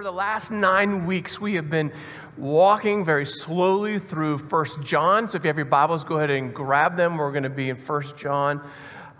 for the last nine weeks, we have been walking very slowly through First John. So if you have your Bibles, go ahead and grab them. We're going to be in First John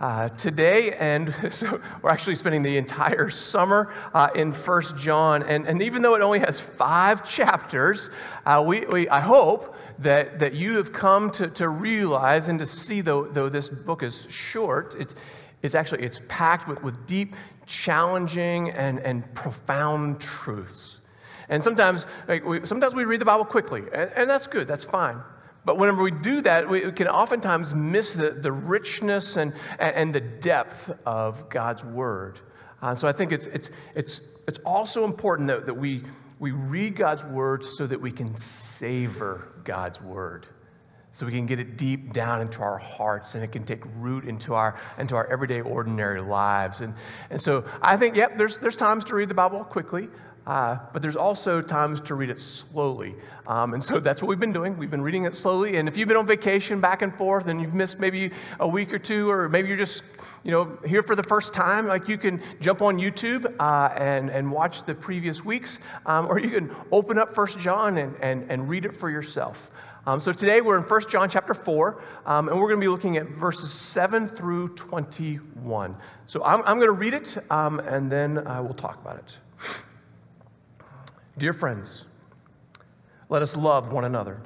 uh, today, and so we're actually spending the entire summer uh, in First John. And, and even though it only has five chapters, uh, we, we, I hope that, that you have come to, to realize and to see, though, though this book is short, it's, it's actually it's packed with, with deep challenging and, and profound truths. And sometimes, like we, sometimes we read the Bible quickly, and, and, that's good, that's fine. But whenever we do that, we can oftentimes miss the, the richness and, and the depth of God's Word. Uh, so I think it's, it's, it's, it's also important that, that we, we read God's Word so that we can savor God's Word so we can get it deep down into our hearts and it can take root into our into our everyday ordinary lives. And and so i think yep there's there's times to read the bible quickly uh, but there's also times to read it slowly. Um, and so that's what we've been doing. We've been reading it slowly. And if you've been on vacation back and forth and you've missed maybe a week or two or maybe you're just you know here for the first time like you can jump on youtube uh, and, and watch the previous weeks um, or you can open up first john and, and, and read it for yourself um, so today we're in 1 John chapter 4, um, and we're going to be looking at verses 7 through 21. So I'm, I'm going to read it, um, and then uh, we'll talk about it. Dear friends, let us love one another,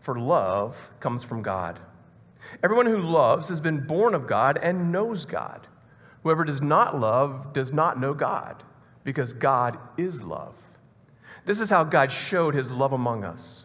for love comes from God. Everyone who loves has been born of God and knows God. Whoever does not love does not know God, because God is love. This is how God showed his love among us.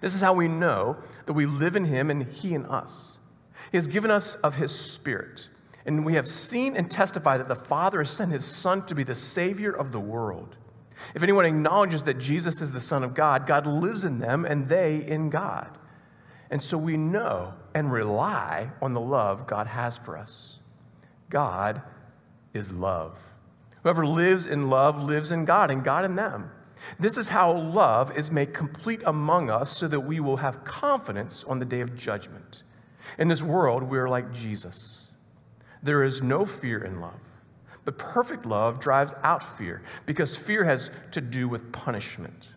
This is how we know that we live in him and he in us. He has given us of his spirit, and we have seen and testified that the Father has sent his Son to be the Savior of the world. If anyone acknowledges that Jesus is the Son of God, God lives in them and they in God. And so we know and rely on the love God has for us. God is love. Whoever lives in love lives in God and God in them. This is how love is made complete among us so that we will have confidence on the day of judgment. In this world, we are like Jesus. There is no fear in love, but perfect love drives out fear because fear has to do with punishment.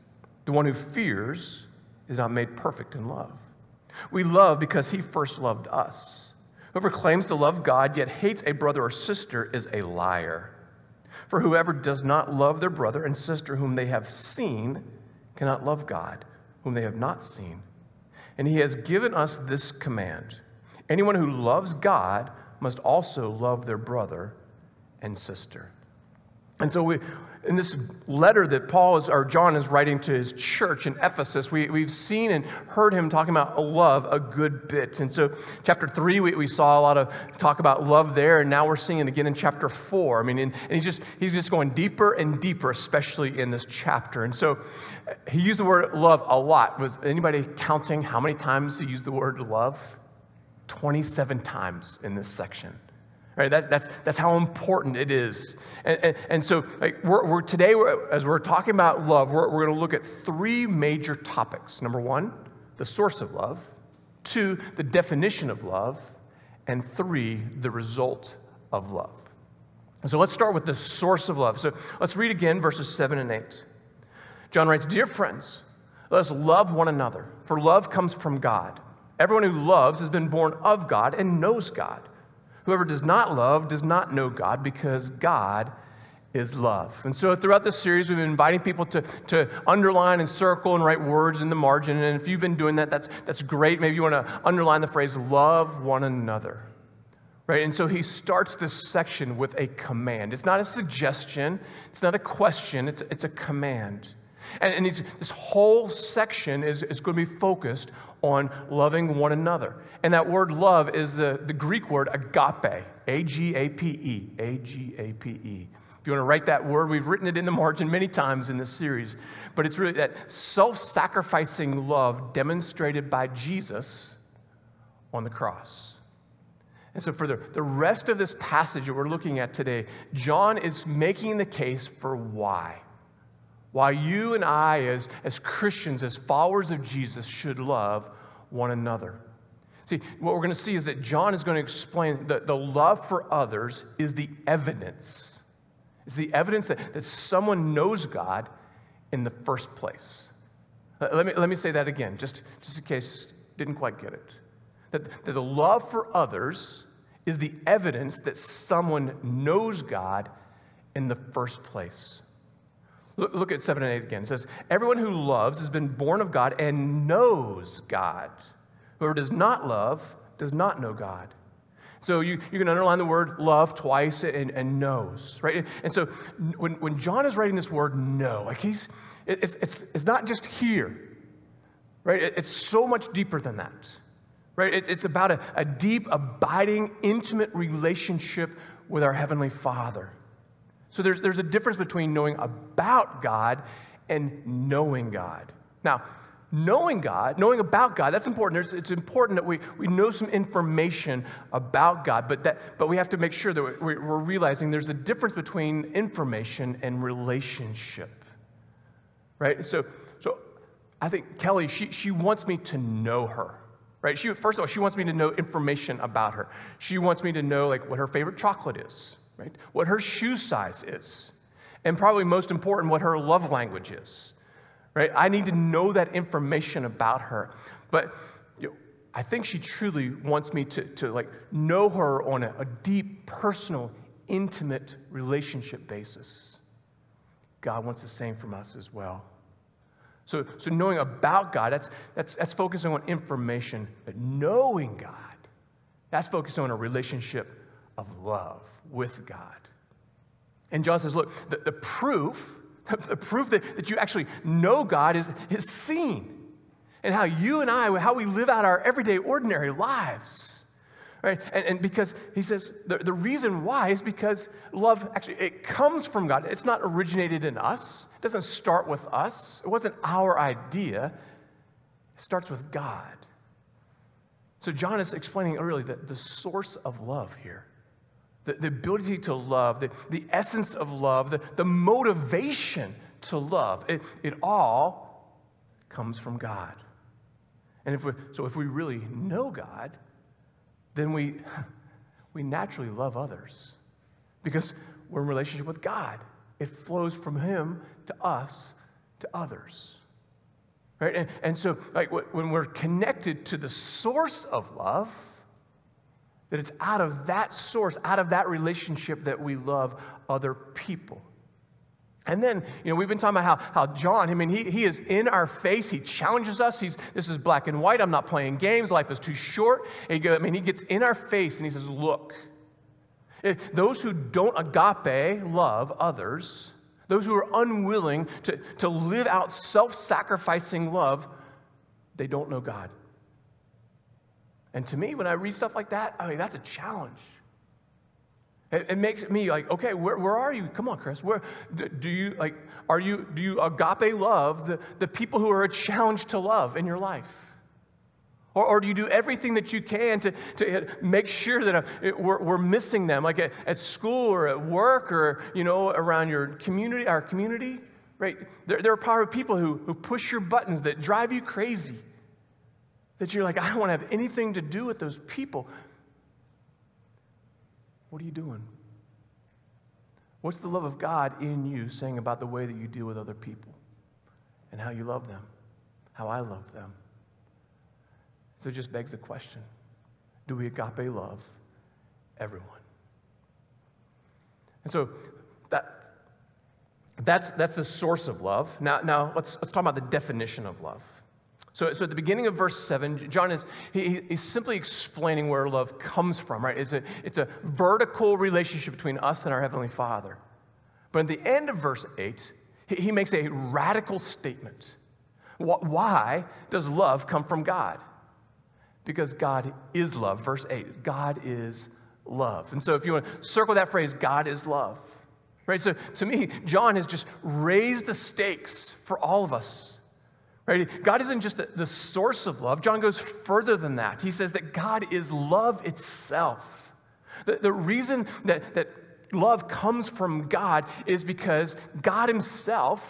The one who fears is not made perfect in love. We love because he first loved us. Whoever claims to love God yet hates a brother or sister is a liar. For whoever does not love their brother and sister whom they have seen cannot love God, whom they have not seen. And he has given us this command anyone who loves God must also love their brother and sister. And so we, in this letter that Paul is, or John is writing to his church in Ephesus, we, we've seen and heard him talking about love a good bit. And so, chapter three, we, we saw a lot of talk about love there, and now we're seeing it again in chapter four. I mean, and, and he's just he's just going deeper and deeper, especially in this chapter. And so, he used the word love a lot. Was anybody counting how many times he used the word love? 27 times in this section. Right? That, that's, that's how important it is. And, and, and so like, we're, we're today, we're, as we're talking about love, we're, we're going to look at three major topics. Number one, the source of love. Two, the definition of love. And three, the result of love. so let's start with the source of love. So let's read again verses 7 and 8. John writes Dear friends, let us love one another, for love comes from God. Everyone who loves has been born of God and knows God. Whoever does not love does not know God because God is love. And so throughout this series, we've been inviting people to, to underline and circle and write words in the margin. And if you've been doing that, that's, that's great. Maybe you want to underline the phrase, love one another. Right? And so he starts this section with a command. It's not a suggestion, it's not a question, it's, it's a command. And, and this whole section is, is going to be focused on loving one another. And that word love is the, the Greek word agape, A G A P E, A G A P E. If you want to write that word, we've written it in the margin many times in this series, but it's really that self sacrificing love demonstrated by Jesus on the cross. And so, for the, the rest of this passage that we're looking at today, John is making the case for why. Why you and I, as, as Christians, as followers of Jesus, should love one another. See, what we're going to see is that John is going to explain that the love for others is the evidence. It's the evidence that, that someone knows God in the first place. Uh, let me, let me say that again, just, just in case didn't quite get it. That, that the love for others is the evidence that someone knows God in the first place. Look, at 7 and 8 again. It says, Everyone who loves has been born of God and knows God. Whoever does not love does not know God. So you, you can underline the word love twice and, and knows, right? And so when, when John is writing this word know, like he's, it's, it's, it's not just here, right? It, it's so much deeper than that, right? It, it's about a, a deep, abiding, intimate relationship with our Heavenly Father. So there's, there's a difference between knowing about God and knowing God. Now, knowing God, knowing about God, that's important. There's, it's important that we, we know some information about God, but, that, but we have to make sure that we, we're realizing there's a difference between information and relationship. Right? So, so I think Kelly, she, she wants me to know her. Right? She, first of all, she wants me to know information about her. She wants me to know like what her favorite chocolate is, right? What her shoe size is. And probably most important, what her love language is right? I need to know that information about her. But you know, I think she truly wants me to, to like know her on a, a deep, personal, intimate relationship basis. God wants the same from us as well. So, so knowing about God, that's, that's, that's focusing on information, but knowing God, that's focusing on a relationship of love with God. And John says, look, the, the proof the proof that, that you actually know God is, is seen. And how you and I, how we live out our everyday, ordinary lives. Right? And, and because he says the, the reason why is because love actually it comes from God. It's not originated in us. It doesn't start with us. It wasn't our idea. It starts with God. So John is explaining really the, the source of love here the, the ability to love, the, the essence of love, the, the motivation to love, it, it all comes from God. And if we, so if we really know God, then we, we naturally love others because we're in relationship with God. It flows from Him to us to others. Right? And, and so, like, when we're connected to the source of love, that it's out of that source, out of that relationship that we love other people. And then, you know, we've been talking about how, how John, I mean, he, he is in our face. He challenges us. He's, this is black and white. I'm not playing games. Life is too short. He I mean, he gets in our face and he says, look, eh, those who don't agape love others, those who are unwilling to, to live out self sacrificing love, they don't know God. And to me, when I read stuff like that, I mean, that's a challenge. It, it makes me like, okay, where, where are you? Come on, Chris. Where do you like? Are you do you agape love the, the people who are a challenge to love in your life? Or, or do you do everything that you can to, to make sure that uh, we're, we're missing them, like at, at school or at work or, you know, around your community, our community, right? There, there are probably people who, who push your buttons that drive you crazy that you're like, I don't want to have anything to do with those people. What are you doing? What's the love of God in you saying about the way that you deal with other people and how you love them, how I love them? So it just begs the question do we agape love everyone? And so that, that's, that's the source of love. Now, now let's, let's talk about the definition of love. So, so at the beginning of verse 7, John is he, he's simply explaining where love comes from, right? It's a, it's a vertical relationship between us and our Heavenly Father. But at the end of verse 8, he, he makes a radical statement. Why does love come from God? Because God is love. Verse 8 God is love. And so if you want to circle that phrase, God is love. Right? So to me, John has just raised the stakes for all of us. Right? God isn't just the, source of love. John goes further than that. He says that God is love itself. The, the reason that, that love comes from God is because God Himself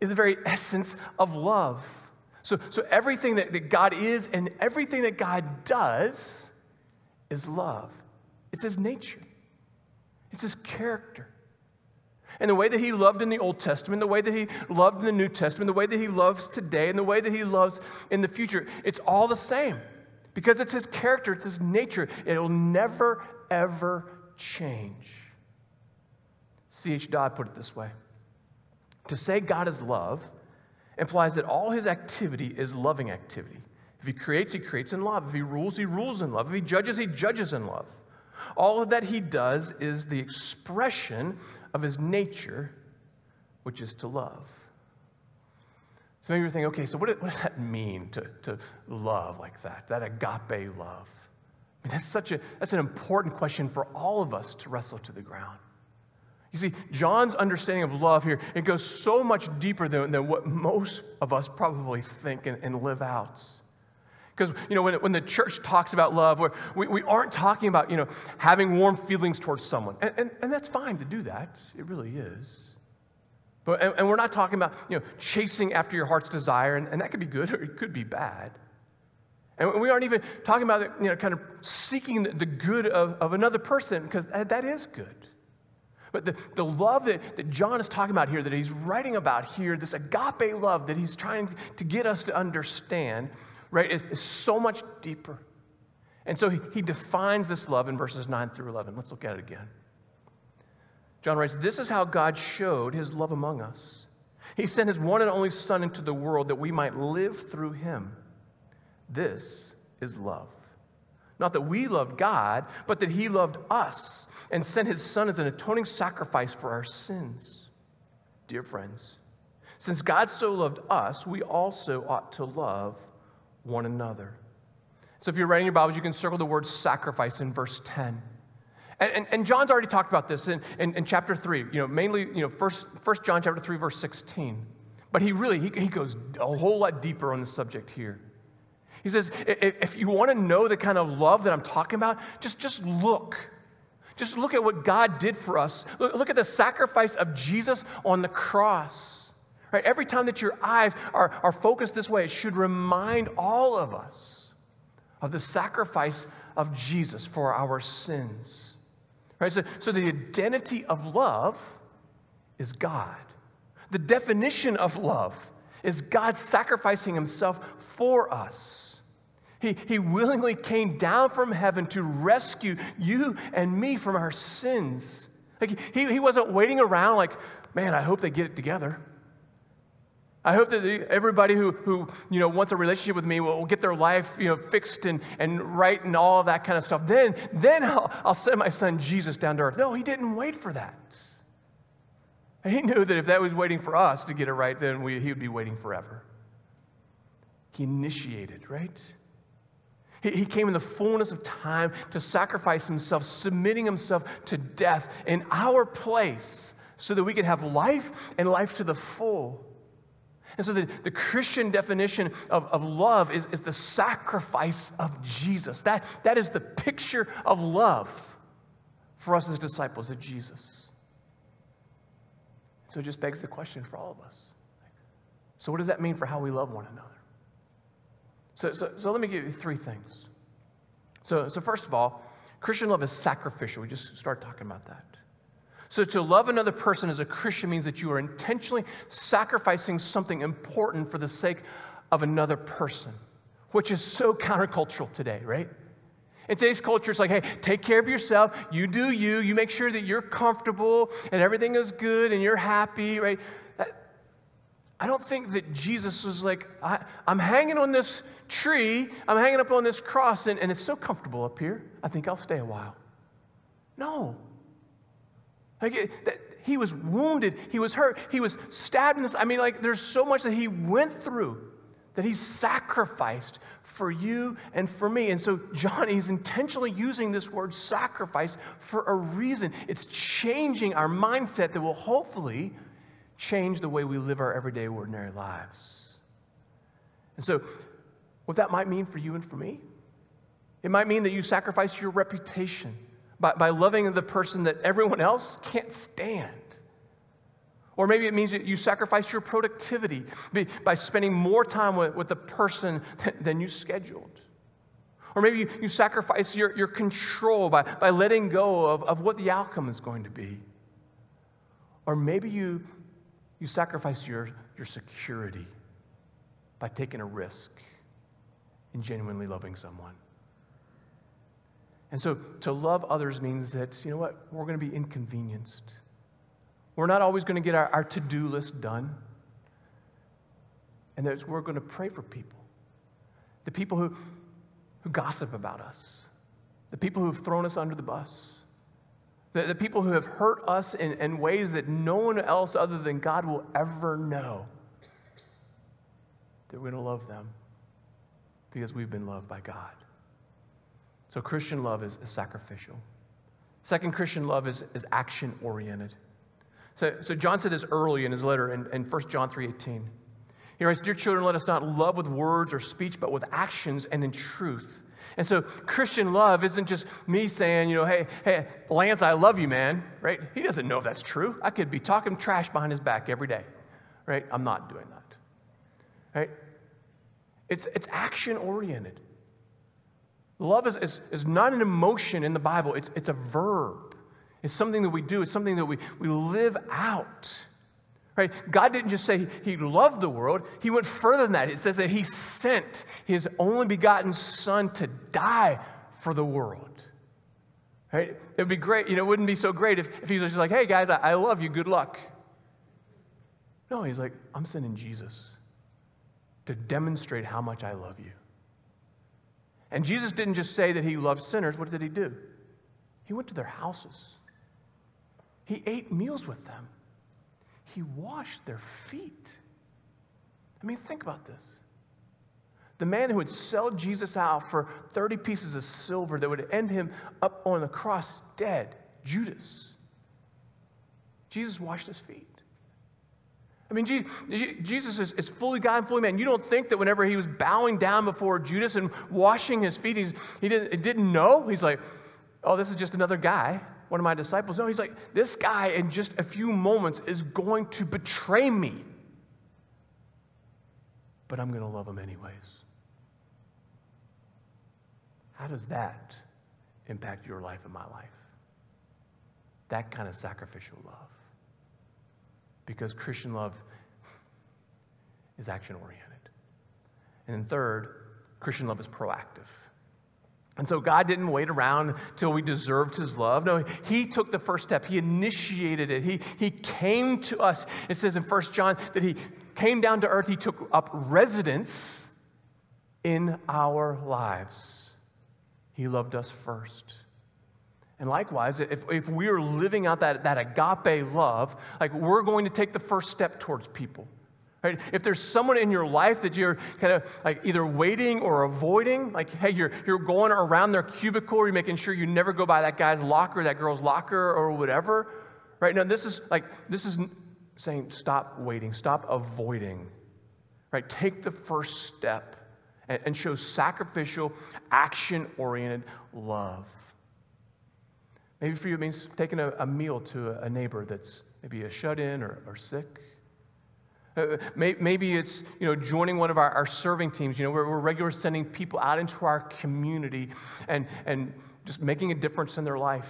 is the very essence of love. So, so everything that, that God is and everything that God does is love. It's His nature, it's His character. And the way that He loved in the Old Testament, the way that He loved in the New Testament, the way that He loves today, and the way that He loves in the future, it's all the same. Because it's His character, it's His nature. It'll never, ever change. C.H. Dodd put it this way To say God is love implies that all his activity is loving activity. If he creates, he creates in love. If he rules, he rules in love. If he judges, he judges in love. All of that he does is the expression of his nature, which is to love. So maybe you're thinking, okay, so what, what does that mean to, to love like that, that agape love? I mean, that's such a, that's an important question for all of us to wrestle to the ground. You see, John's understanding of love here, it goes so much deeper than, than what most of us probably think and, and live out. Because, you know, when, when the church talks about love, we, we aren't talking about, you know, having warm feelings towards someone. And, and, and that's fine to do that. It really is. But, and, and, we're not talking about, you know, chasing after your heart's desire, and, and that could be good or it could be bad. And we aren't even talking about, you know, kind of seeking the, good of, of another person, because that, that is good. But the, the love that, that John is talking about here, that he's writing about here, this agape love that he's trying to get us to understand, right, is, is so much deeper. And so he, he defines this love in verses 9 through 11. Let's look at it again. John writes, This is how God showed his love among us. He sent his one and only Son into the world that we might live through him. This is love. Not that we loved God, but that he loved us and sent his son as an atoning sacrifice for our sins. Dear friends, since God so loved us, we also ought to love one another. So if you're writing your Bibles, you can circle the word sacrifice in verse 10. And, and, and John's already talked about this in, in, in, chapter 3, you know, mainly, you know, first, first John chapter 3, verse 16. But he really, he, he goes a whole lot deeper on the subject here. He says, if you want to know the kind of love that I'm talking about, just, just look just look at what God did for us. Look, look at the sacrifice of Jesus on the cross. Right? Every time that your eyes are, are focused this way, it should remind all of us of the sacrifice of Jesus for our sins. Right? So, so the identity of love is God. The definition of love is God sacrificing himself for us. He, he willingly came down from heaven to rescue you and me from our sins. Like he, he wasn't waiting around like, man, I hope they get it together. I hope that everybody who, who you know, wants a relationship with me will, will, get their life you know, fixed and, and right and all that kind of stuff. Then, then I'll, I'll send my son Jesus down to earth. No, he didn't wait for that. he knew that if that was waiting for us to get it right, then we, he would be waiting forever. He initiated, right? He came in the fullness of time to sacrifice himself, submitting himself to death in our place so that we could have life and life to the full. And so the, the Christian definition of, of love is, is the sacrifice of Jesus. That, that is the picture of love for us as disciples of Jesus. So it just begs the question for all of us. So, what does that mean for how we love one another? So, so, so let me give you three things. So, so, first of all, Christian love is sacrificial. We just start talking about that. So, to love another person as a Christian means that you are intentionally sacrificing something important for the sake of another person, which is so countercultural today, right? In today's culture, it's like, hey, take care of yourself. You do you. You make sure that you're comfortable and everything is good and you're happy, right? I don't think that Jesus was like, I, am hanging on this tree, I'm hanging up on this cross, and, and it's so comfortable up here. I think I'll stay a while. No. Like it, that, he was wounded, he was hurt, he was stabbed in this. I mean, like, there's so much that he went through that he sacrificed for you and for me. And so, John, he's intentionally using this word sacrifice for a reason. It's changing our mindset that will hopefully change the way we live our everyday, ordinary lives. And so, what that might mean for you and for me, it might mean that you sacrifice your reputation by, by loving the person that everyone else can't stand. Or maybe it means that you sacrifice your productivity by spending more time with, with the person than you scheduled. Or maybe you, you sacrifice your, your control by, by letting go of, of what the outcome is going to be. Or maybe you, you sacrifice your, your security by taking a risk in genuinely loving someone. And so to love others means that, you know what, we're going to be inconvenienced. We're not always going to get our, our to do list done. And that we're going to pray for people the people who, who gossip about us, the people who've thrown us under the bus, the, the people who have hurt us in, in ways that no one else other than God will ever know. That we're going to love them because we've been loved by God. So, Christian love is, is sacrificial. Second, Christian love is, is action oriented. So, so John said this early in his letter in, in 1 John 3.18. He writes, Dear children, let us not love with words or speech, but with actions and in truth. And so Christian love isn't just me saying, you know, hey, hey, Lance, I love you, man, right? He doesn't know if that's true. I could be talking trash behind his back every day, right? I'm not doing that, right? It's, it's action oriented. Love is, is, is not an emotion in the Bible, it's, it's a verb. It's something that we do, it's something that we, we live out. Right? God didn't just say he loved the world, he went further than that. It says that he sent his only begotten son to die for the world. Right? It would be great, you know, it wouldn't be so great if, if he was just like, hey guys, I, I love you, good luck. No, he's like, I'm sending Jesus to demonstrate how much I love you. And Jesus didn't just say that he loved sinners, what did he do? He went to their houses. He ate meals with them. He washed their feet. I mean, think about this. The man who would sell Jesus out for 30 pieces of silver that would end him up on the cross dead, Judas. Jesus washed his feet. I mean, Jesus is, fully God and fully man. You don't think that whenever he was bowing down before Judas and washing his feet, he didn't, didn't know? He's like, oh, this is just another guy one of my disciples. No, he's like, this guy in just a few moments is going to betray me. But I'm going to love him anyways. How does that impact your life and my life? That kind of sacrificial love. Because Christian love is action oriented. And then, third, Christian love is proactive. And so God didn't wait around till we deserved his love. No, he took the first step. He initiated it. He, he came to us. It says in 1 John that he came down to earth. He took up residence in our lives. He loved us first. And likewise, if, if we are living out that, that agape love, like we're going to take the first step towards people. Right? If there's someone in your life that you're kind of like either waiting or avoiding, like, hey, you're, you're going around their cubicle, you're making sure you never go by that guy's locker, that girl's locker, or whatever. Right? Now, this is like, this is saying stop waiting, stop avoiding. Right? Take the first step and, and show sacrificial, action oriented love. Maybe for you, it means taking a, a meal to a, neighbor that's maybe a shut in or, or sick uh, maybe it's you know joining one of our, our serving teams. You know, we're, we're regularly sending people out into our community and and just making a difference in their life.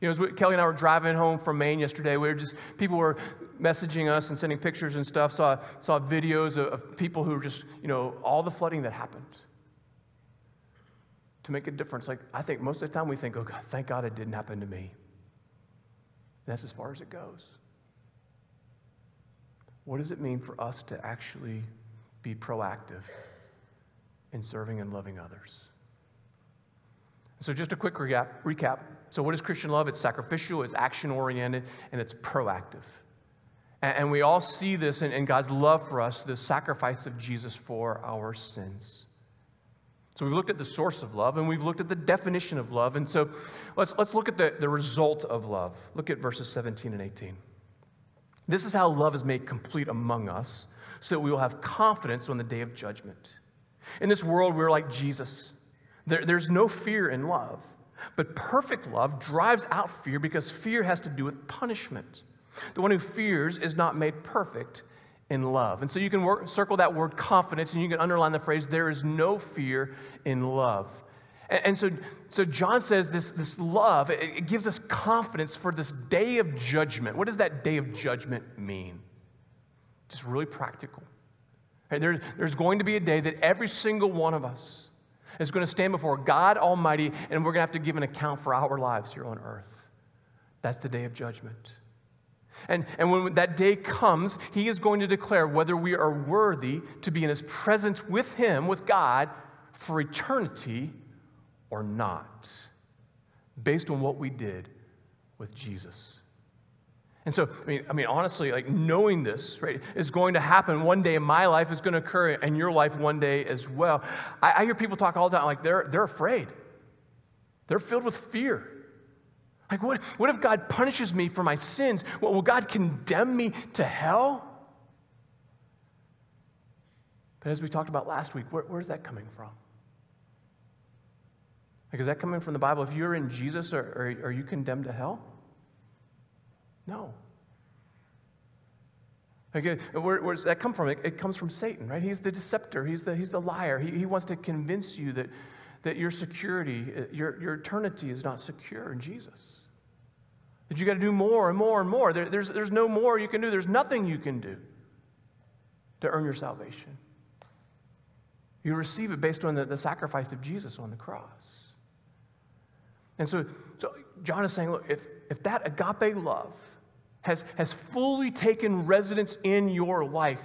You know, as we, Kelly and I were driving home from Maine yesterday, we were just people were messaging us and sending pictures and stuff. Saw saw videos of, of people who were just you know all the flooding that happened to make a difference. Like I think most of the time we think, oh God, thank God it didn't happen to me. And that's as far as it goes. What does it mean for us to actually be proactive in serving and loving others? So, just a quick recap. So, what is Christian love? It's sacrificial, it's action oriented, and it's proactive. And we all see this in, God's love for us, the sacrifice of Jesus for our sins. So we've looked at the source of love and we've looked at the definition of love. And so let's, let's look at the, the result of love. Look at verses 17 and 18. This is how love is made complete among us so that we will have confidence on the day of judgment. In this world, we're like Jesus. There, there's no fear in love. But perfect love drives out fear because fear has to do with punishment. The one who fears is not made perfect in love. And so you can work, circle that word confidence and you can underline the phrase, there is no fear in love. And, and so, so John says this, this love, it, it gives us confidence for this day of judgment. What does that day of judgment mean? Just really practical. There, there's going to be a day that every single one of us is going to stand before God Almighty and we're going to have to give an account for our lives here on earth. That's the day of judgment. And, and when that day comes, he is going to declare whether we are worthy to be in his presence with him, with God, for eternity or not, based on what we did with Jesus. And so, I mean, I mean, honestly, like knowing this, right, is going to happen one day in my life, is going to occur in your life one day as well. I, I hear people talk all the time, like they're, they're afraid. They're filled with fear. Like, what, what if God punishes me for my sins? Well, will God condemn me to hell? But as we talked about last week, where, where's that coming from? Like, is that coming from the Bible? If you're in Jesus, are, are, are you condemned to hell? No. Like, where, where does that come from? It, it, comes from Satan, right? He's the deceptor, he's the, he's the liar. He, he wants to convince you that, that your security, uh, your, your eternity is not secure in Jesus. That you got to do more and more and more. There, there's, there's no more you can do, there's nothing you can do to earn your salvation. You receive it based on the, the sacrifice of Jesus on the cross. And so, so John is saying, look, if, if that agape love has, has fully taken residence in your life,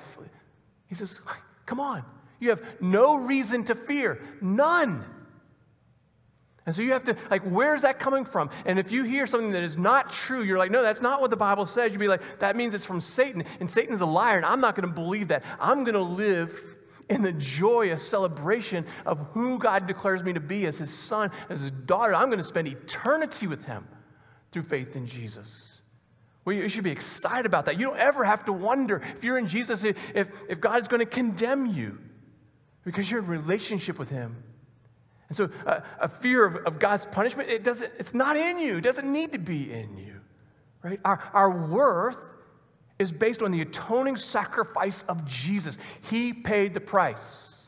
he says, come on, you have no reason to fear, none. And so you have to, like, where's that coming from? And if you hear something that is not true, you're like, no, that's not what the Bible says. You'd be like, that means it's from Satan, and Satan's a liar, and I'm not going to believe that. I'm going to live in the joyous celebration of who God declares me to be as his son, as his daughter. I'm going to spend eternity with him through faith in Jesus. Well, you should be excited about that. You don't ever have to wonder if you're in Jesus, if, if God is going to condemn you because you're in relationship with him. And so uh, a fear of, of God's punishment, it doesn't, it's not in you. It doesn't need to be in you. Right? Our, our worth is based on the atoning sacrifice of Jesus. He paid the price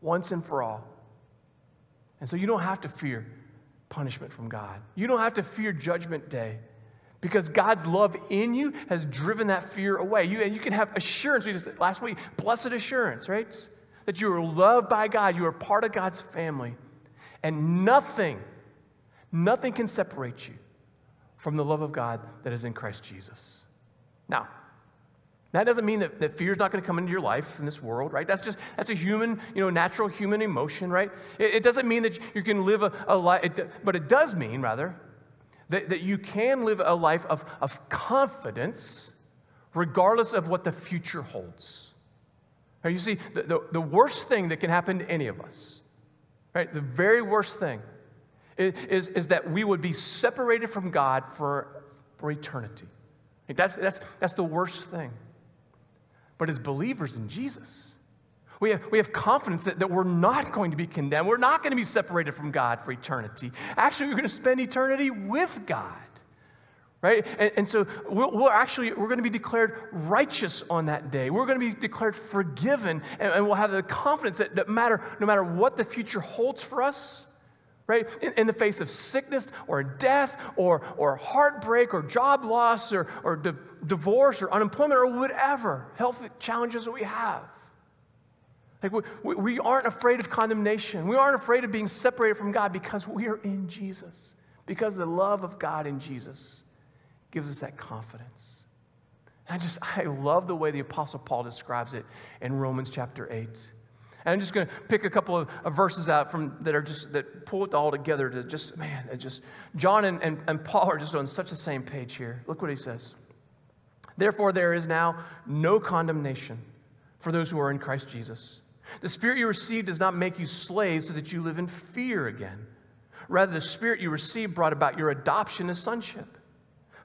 once and for all. And so you don't have to fear punishment from God. You don't have to fear judgment day because God's love in you has driven that fear away. You, and you can have assurance. We just last week, blessed assurance, right? That you are loved by God. You are part of God's family. And nothing, nothing can separate you from the love of God that is in Christ Jesus. Now, that doesn't mean that, that fear is not going to come into your life in this world, right? That's just, that's a human, you know, natural human emotion, right? It, it doesn't mean that you can live a, a life, but it does mean, rather, that, that you can live a life of, of confidence regardless of what the future holds. Now, you see, the, the, the worst thing that can happen to any of us, right? The very worst thing is, is that we would be separated from God for, for eternity. That's, that's, that's the worst thing. But as believers in Jesus, we have, we have confidence that, that we're not going to be condemned. We're not going to be separated from God for eternity. Actually, we're going to spend eternity with God. Right? And, and so we'll, we'll, actually, we're going to be declared righteous on that day. We're going to be declared forgiven, and, and we'll have the confidence that, that matter, no matter what the future holds for us, right? In, in, the face of sickness or death or, or heartbreak or job loss or, or di- divorce or unemployment or whatever health challenges that we have. Like we, we aren't afraid of condemnation. We aren't afraid of being separated from God because we are in Jesus. Because the love of God in Jesus gives us that confidence. And I just, I love the way the Apostle Paul describes it in Romans chapter 8. And I'm just going to pick a couple of, of, verses out from that are just that pull it all together to just man, it just John and, and, and Paul are just on such the same page here. Look what he says. Therefore, there is now no condemnation for those who are in Christ Jesus. The Spirit you received does not make you slaves so that you live in fear again. Rather, the Spirit you received brought about your adoption as sonship.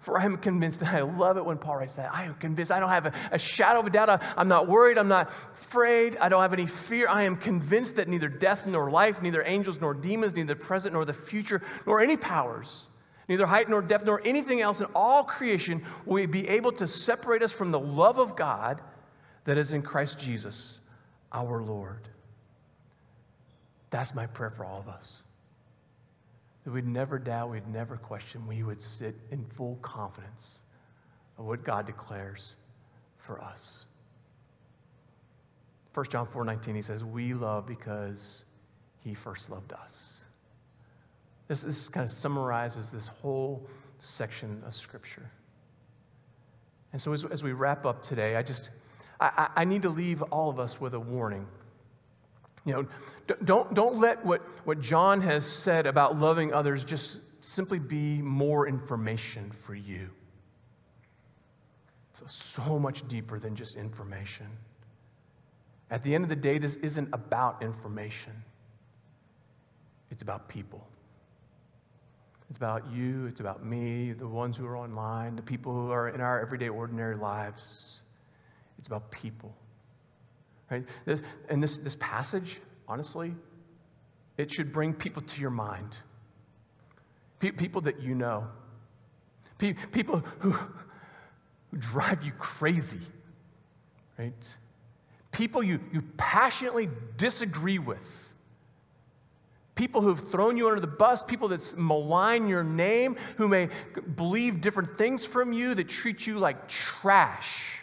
For I am convinced, and I love it when Paul writes that. I am convinced, I don't have a, a shadow of a doubt. I, I'm not worried, I'm not afraid, I don't have any fear. I am convinced that neither death nor life, neither angels nor demons, neither the present nor the future, nor any powers, neither height nor depth, nor anything else in all creation will be able to separate us from the love of God that is in Christ Jesus, our Lord. That's my prayer for all of us that we'd never doubt, we'd never question, we would sit in full confidence of what God declares for us. 1 John 4 19, he says, We love because he first loved us. This, this kind of summarizes this whole section of Scripture. And so, as, as we wrap up today, I just I, I need to leave all of us with a warning. You know, don't, don't let what, what John has said about loving others just simply be more information for you. It's so much deeper than just information. At the end of the day, this isn't about information, it's about people. It's about you, it's about me, the ones who are online, the people who are in our everyday, ordinary lives. It's about people. Right? And this, this passage, honestly, it should bring people to your mind. People that you know. People who, who drive you crazy, right? People you, you passionately disagree with. People who've thrown you under the bus, people that malign your name, who may believe different things from you, that treat you like trash.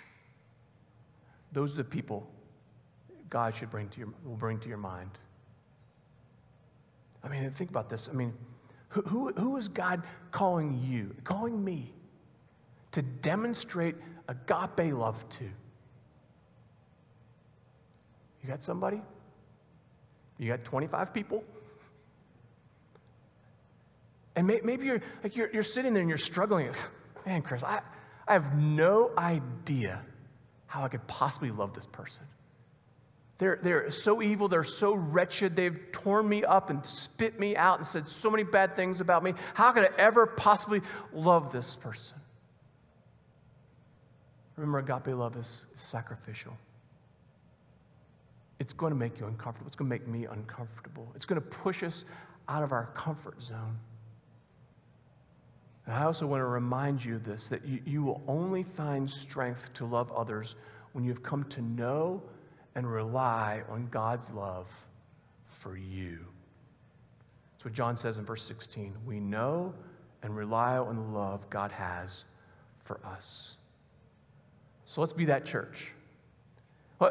Those are the people God should bring to your, will bring to your mind. I mean, think about this. I mean, who, who, who is God calling you, calling me to demonstrate agape love to? You got somebody? You got 25 people? And may, maybe you're like you're, you're sitting there and you're struggling. Man, Chris, I, I have no idea how I could possibly love this person. They're, they're so evil, they're so wretched, they've torn me up and spit me out and said so many bad things about me. How could I ever possibly love this person? Remember, agape love is sacrificial. It's going to make you uncomfortable. It's going to make me uncomfortable. It's going to push us out of our comfort zone. And I also want to remind you of this that you, you will only find strength to love others when you've come to know and rely on God's love for you. That's what John says in verse 16. We know and rely on the love God has for us. So let's be that church.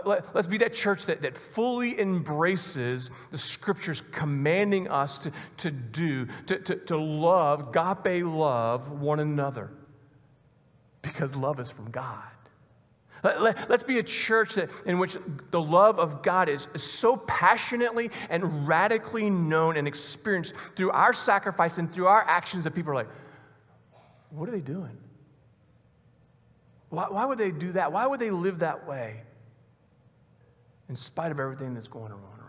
Let, us be that church that, that fully embraces the scriptures commanding us to, to do, to, to, to love, agape love one another. Because love is from God. Let, us be a church that, in which the love of God is, is so passionately and radically known and experienced through our sacrifice and through our actions that people are like, what are they doing? Why, why would they do that? Why would they live that way in spite of everything that's going on